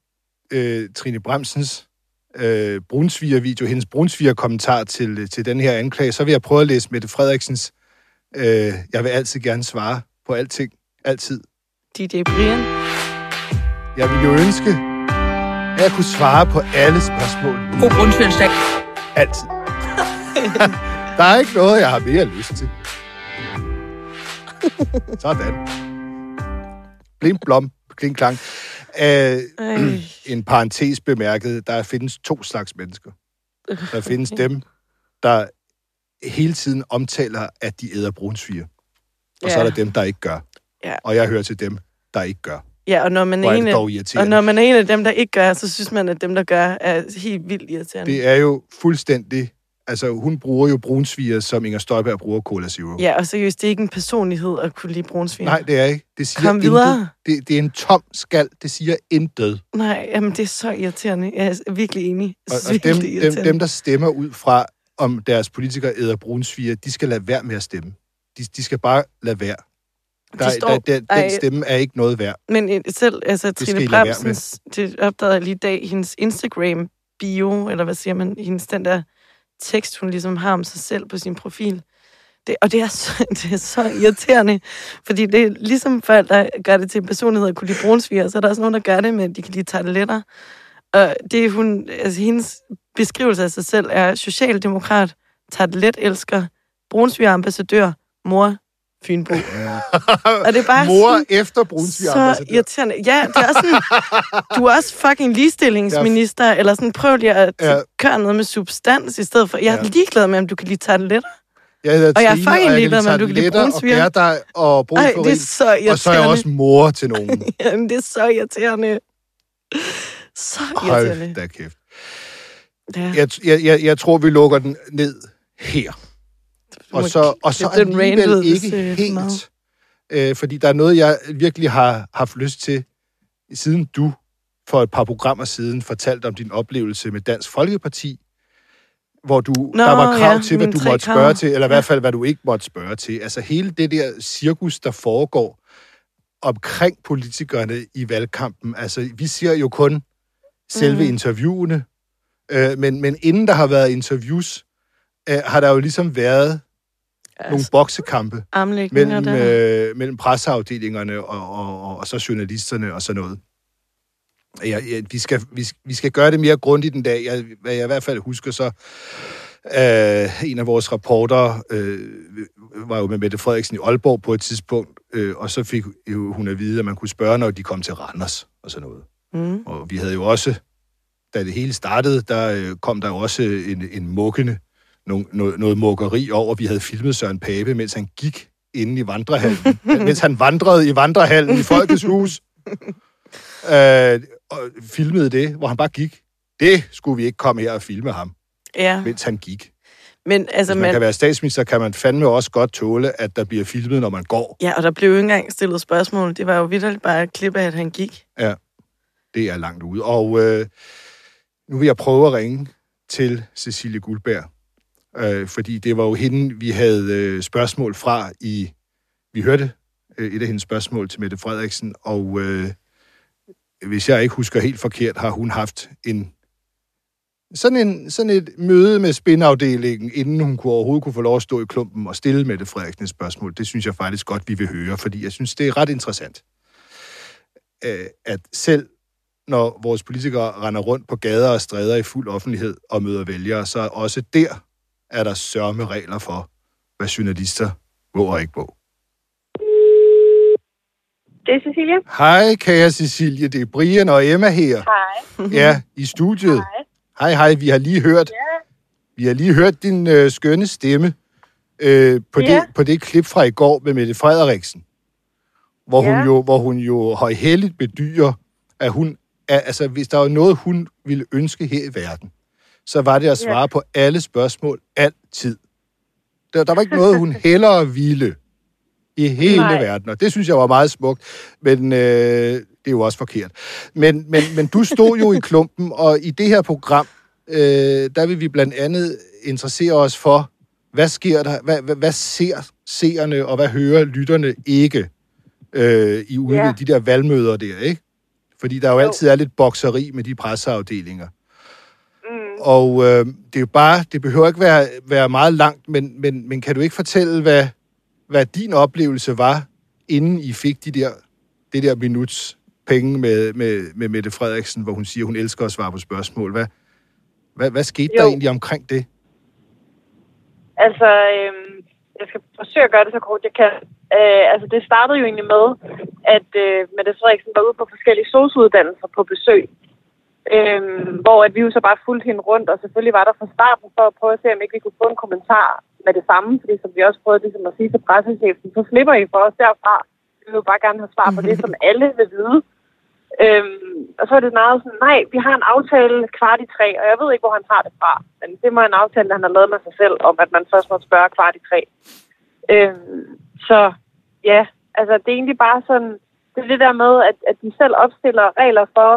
øh, Trine Bremsens øh, brunsviger-video, hendes brunsviger-kommentar til, til den her anklage, så vil jeg prøve at læse Mette Frederiksens øh, Jeg vil altid gerne svare på alting. Altid. DJ Brian. Jeg vil jo ønske, at jeg kunne svare på alle spørgsmål. God grundsvændsdag. Altid. Der er ikke noget, jeg har mere lyst til. Sådan. Blim blom, kling klang. Ej. en parentes bemærket, der findes to slags mennesker. Der findes dem, der hele tiden omtaler, at de æder brunsviger. Og så Ja. er der dem, der ikke gør. Ja. Og jeg hører til dem, der ikke gør. Ja, og når man er er en af, og når man er en af dem, der ikke gør, så synes man, at dem, der gør, er helt vildt irriterende. Det er jo fuldstændig Altså, hun bruger jo brunsviger, som Inger Støjberg bruger Cola Zero. Ja, og seriøst, det er ikke en personlighed at kunne lide brunsvin. Nej, det er ikke. Det siger Kom intet. videre. Det, det er en tom skal. Det siger intet. Nej, jamen det er så irriterende. Jeg er virkelig enig. Og, og dem, dem, dem, der stemmer ud fra, om deres politikere æder brunsviger, de skal lade være med at stemme. De, de skal bare lade være. Der, står- der, der, den Ej. stemme er ikke noget værd. Men øh, selv, altså skal Trine Bremsens, det opdagede jeg lige i dag, hendes Instagram-bio, eller hvad siger man, hendes den der tekst, hun ligesom har om sig selv på sin profil. Det, og det er, så, det er så irriterende, fordi det er ligesom folk, der gør det til en personlighed at kunne lide brunsviger, så er der også nogen, der gør det med, at de kan lide tarteletter. Og det er hun, altså hendes beskrivelse af sig selv er socialdemokrat, tartelet elsker, brunsvigerambassadør, mor, Fynbo. og det er bare Mor sådan, efter så brunsvigerambassadør. irriterende. Ja, det er også sådan, du er også fucking ligestillingsminister, eller sådan, prøv lige at Ja. ja. køre noget med substans i stedet for. Jeg er Ja. ligeglad med, om du kan lide tarteletter. Jeg hedder Og jeg er fucking og jeg ligeglad med, om du kan lide brunsviger. Og gærdej og Ej, brunfarin. det er så irriterende. Og så er jeg også mor til nogen. Jamen, det er så irriterende. Så Hold irriterende. da kæft. Ja. Jeg, jeg, jeg, jeg tror, vi lukker den ned her. Og så, og så den alligevel ikke øh, helt. Øh, fordi der er noget, jeg virkelig har haft lyst til, siden du for et par programmer siden fortalte om din oplevelse med Dansk Folkeparti, hvor du, Nå, der var krav ja, til, hvad du måtte krav. spørge til, eller i hvert fald, hvad du ikke måtte spørge til. Altså hele det der cirkus, der foregår omkring politikerne i valgkampen. Altså, vi ser jo kun selve mm. interviewene, øh, men, men inden der har været interviews, øh, har der jo ligesom været nogle boksekampe mellem, øh, mellem presseafdelingerne og, og, og, og så journalisterne og sådan noget. Ja, ja, vi, skal, vi, vi skal gøre det mere grundigt en dag. Jeg, hvad jeg i hvert fald husker, så øh, en af vores reporter øh, var jo med Mette Frederiksen i Aalborg på et tidspunkt, øh, og så fik jo hun at vide, at man kunne spørge, når de kom til Randers og sådan noget. Mm. Og vi havde jo også, da det hele startede, der øh, kom der jo også en, en mukkende, no, noget, noget mukkeri over. Vi havde filmet Søren Pape, mens han gik inde i vandrehallen. mens han vandrede i vandrehallen i Folkets Hus. Øh, og filmede det, hvor han bare gik. Det skulle vi ikke komme her og filme ham, Ja, mens han gik. men altså, Hvis man man, kan være statsminister, kan man fandme også godt tåle, at der bliver filmet, når man går. ja, og der blev jo ikke engang stillet spørgsmål. Det var jo vidderligt bare et klip af, at han gik. Det er langt ude. Og øh, nu vil jeg prøve at ringe til Cecilie Guldberg, øh, fordi det var jo hende, vi havde øh, spørgsmål fra i... Vi hørte øh, et af hendes spørgsmål til Mette Frederiksen, og øh, hvis jeg ikke husker helt forkert, har hun haft en sådan, en, sådan et møde med spinafdelingen, inden hun kunne overhovedet kunne få lov at stå i klumpen og stille Mette Frederiksen et spørgsmål. Det synes jeg faktisk godt, vi vil høre, fordi jeg synes, det er ret interessant, øh, at selv når vores politikere render rundt på gader og stræder i fuld offentlighed og møder vælgere, så også der er der sørme regler for, hvad journalister må og ikke må. Det er Cecilie. Hej, kære Cecilie, det er Brian og Emma her. Hej. Ja, i studiet. Hej. Hej, hej, vi har lige hørt, Ja. vi har lige hørt din øh, skønne stemme øh, på, Ja. det, på det klip fra i går med Mette Frederiksen, hvor, Ja. hun jo, hvor hun jo højhelligt bedyrer, at hun, er, altså hvis der var noget, hun ville ønske her i verden, så var det at svare Ja. på alle spørgsmål altid. Der, der var ikke noget, hun hellere ville i hele Nej. verden, og det synes jeg var meget smukt, men øh, det er jo også forkert. Men, men, men du stod jo i klumpen, og i det her program, øh, der vil vi blandt andet interessere os for, hvad sker der, hvad, hvad, hvad ser seerne, og hvad hører lytterne ikke øh, i ude Ja. de der valgmøder der, ikke? Fordi der jo, Jo. altid er lidt bokseri med de presseafdelinger. Mm. Og øh, det er jo bare, det behøver ikke være, være meget langt, men, men, men kan du ikke fortælle, hvad, hvad din oplevelse var, inden I fik de der, det der minuts penge med, med, med Mette Frederiksen, hvor hun siger, hun elsker at svare på spørgsmål. Hvad, hvad, hvad skete jo. der egentlig omkring det? Altså, øhm, jeg skal forsøge at gøre det så kort, jeg kan. Øh, altså, det startede jo egentlig med, at øh, Mette Frederiksen var ude på forskellige sosuddannelser på besøg. Øhm, hvor at vi jo så bare fulgte hende rundt, og selvfølgelig var der fra starten for at prøve at se, om ikke vi kunne få en kommentar med det samme, fordi som vi også prøvede ligesom at sige til pressechefen, så slipper I for os derfra. Vi vil jo bare gerne have svar på det, som alle vil vide. Øhm, og så er det meget sådan, nej, vi har en aftale kvart i tre, og jeg ved ikke, hvor han har det fra. Men det må en aftale, han har lavet med sig selv, om at man først må spørge kvart i tre. Øhm, så ja, altså det er egentlig bare sådan, det er det der med, at, at de selv opstiller regler for,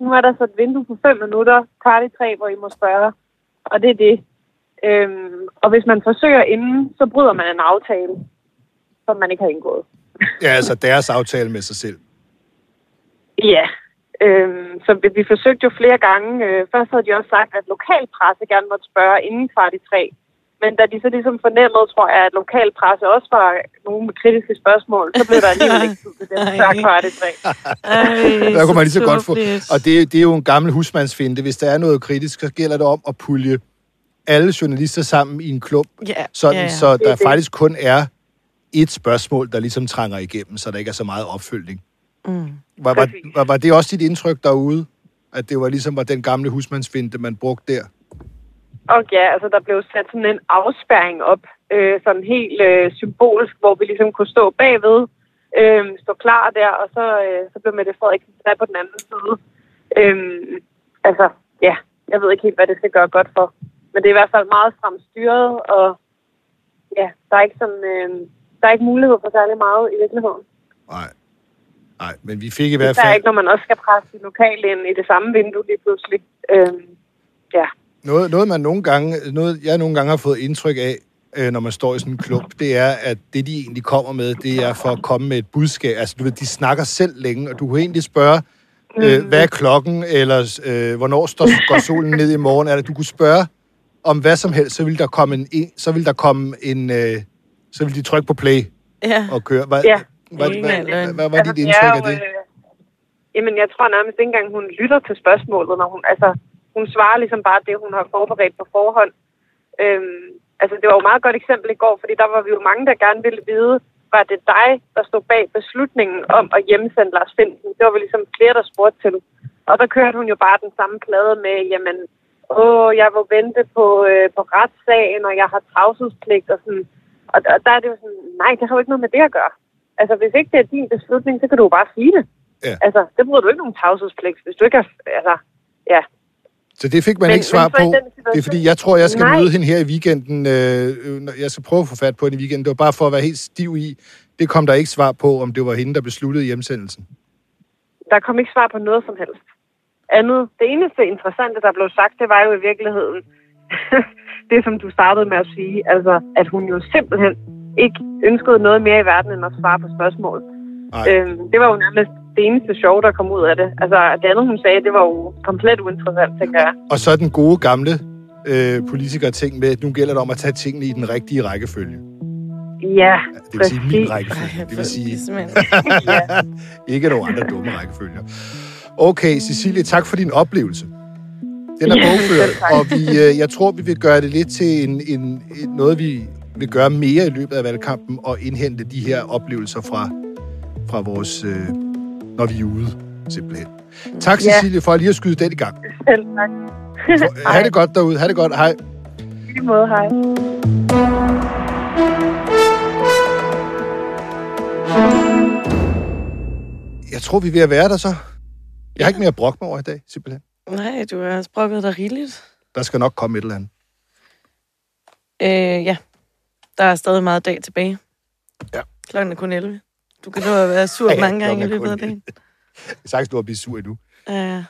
nu er der så et vindue på fem minutter, kvart i tre, hvor I må spørge. Og det er det. Øhm, og hvis man forsøger inden, så bryder man en aftale, som man ikke har indgået. Ja, altså deres aftale med sig selv. Ja, øhm, så vi, vi forsøgte jo flere gange. Øh, først havde de også sagt, at lokalpresse gerne måtte spørge inden kvart i tre. Men da de så ligesom fornemmede, tror jeg, at lokalpresse også var nogen med kritiske spørgsmål, så blev der alligevel ikke tid til det, så kvart i tre. Der kunne man lige så godt få. Og det, det er jo en gammel husmandsfinde. Hvis der er noget kritisk, så gælder det om at pulje alle journalister sammen i en klump, Ja, sådan, ja, ja. så er der faktisk kun er et spørgsmål, der ligesom trænger igennem, så der ikke er så meget opfølgning. Mm. Var, var, var, var det også dit indtryk derude? At det var ligesom var den gamle husmandsfinte, man brugte der? Og ja, altså der blev sat sådan en afspærring op, øh, sådan helt øh, symbolsk, hvor vi ligesom kunne stå bagved, øh, stå klar der, og så, øh, så blev Mette Frederiksen sat på den anden side. Øh, altså, ja, jeg ved ikke helt, hvad det skal gøre godt for. Men det er i hvert fald meget stramt styret, og ja, der er ikke sådan, øh, der er ikke mulighed for særlig meget i virkeligheden. Nej. Nej, men vi fik i hvert Der er fald ikke, når man også skal presse de lokale ind i det samme vindue lige pludselig. Øh, ja. Noget, noget, man nogle gange, noget, jeg nogle gange har fået indtryk af, øh, når man står i sådan en klub, det er, at det, de egentlig kommer med, det er for at komme med et budskab. Altså, du ved, de snakker selv længe, og du kunne egentlig spørge, øh, hvad er klokken, eller øh, hvornår står, går solen ned i morgen, eller du kunne spørge om hvad som helst, så vil der komme en, så vil der komme en, øh, så vil de trykke på play Ja. og køre. Hvad, Ja. hvad, hvad, hvad, hvad var dit det indtryk af det? Øh, jamen, jeg tror nærmest ikke engang, hun lytter til spørgsmålet, når hun, altså, hun svarer ligesom bare det, hun har forberedt på forhånd. Øhm, altså, det var jo et meget godt eksempel i går, fordi der var vi jo mange, der gerne ville vide, var det dig, der stod bag beslutningen om at hjemsende Lars Finsen? Det var vi ligesom flere, der spurgte til. Og der kørte hun jo bare den samme plade med, jamen, åh, jeg vil vente på, øh, på retssagen, og jeg har tavshedspligt og sådan. Og, og der er det jo sådan, nej, det har jo ikke noget med det at gøre. Altså, hvis ikke det er din beslutning, så kan du jo bare sige det. Ja. Altså, det bruger du ikke nogen tavshedspligt, hvis du ikke har... Altså, ja. Så det fik man Men- ikke svar men på. Det er fordi, jeg tror, jeg skal Nej. møde hende her i weekenden. Øh, jeg skal prøve at få fat på hende i weekenden. Det var bare for at være helt stiv i. Det kom der ikke svar på, om det var hende, der besluttede hjemsendelsen. Der kom ikke svar på noget som helst. Andet, det eneste interessante, der blev sagt, det var jo i virkeligheden det, som du startede med at sige. Altså, at hun jo simpelthen ikke ønskede noget mere i verden, end at svare på spørgsmål. Nej. Øhm, det var jo nærmest det eneste sjov, der kom ud af det. Altså, det andet, hun sagde, det var jo komplet uinteressant, tænker jeg. Og så den gode gamle øh, politiker-ting med, at nu gælder det om at tage tingene i den rigtige rækkefølge. Ja, Det vil sige min rækkefølge. Det vil sige Simpelthen. ikke nogen andre dumme rækkefølger. Okay, Cecilie, tak for din oplevelse. Den er Ja, bogført, og vi, øh, jeg tror, vi vil gøre det lidt til en, en, en, noget, vi vil gøre mere i løbet af valgkampen, og indhente de her oplevelser fra, fra vores, øh, når vi er ude, simpelthen. Tak, Ja. Cecilie, for lige at skyde den i gang. Selv tak. Ha' det godt derude. Ha' det godt. Hej. I lige måde, hej. Jeg tror, vi er ved at være der så. Jeg har ikke mere at brokke mig over i dag, simpelthen. Nej, du har sprukket dig rigeligt. Der skal nok komme et eller andet. Øh, ja. Der er stadig meget dag tilbage. Ja. Klokken er kun 11. Du kan nå at være sur Ja, mange gange i løbet af dagen. Sagde, du har blive sur endnu. Ja,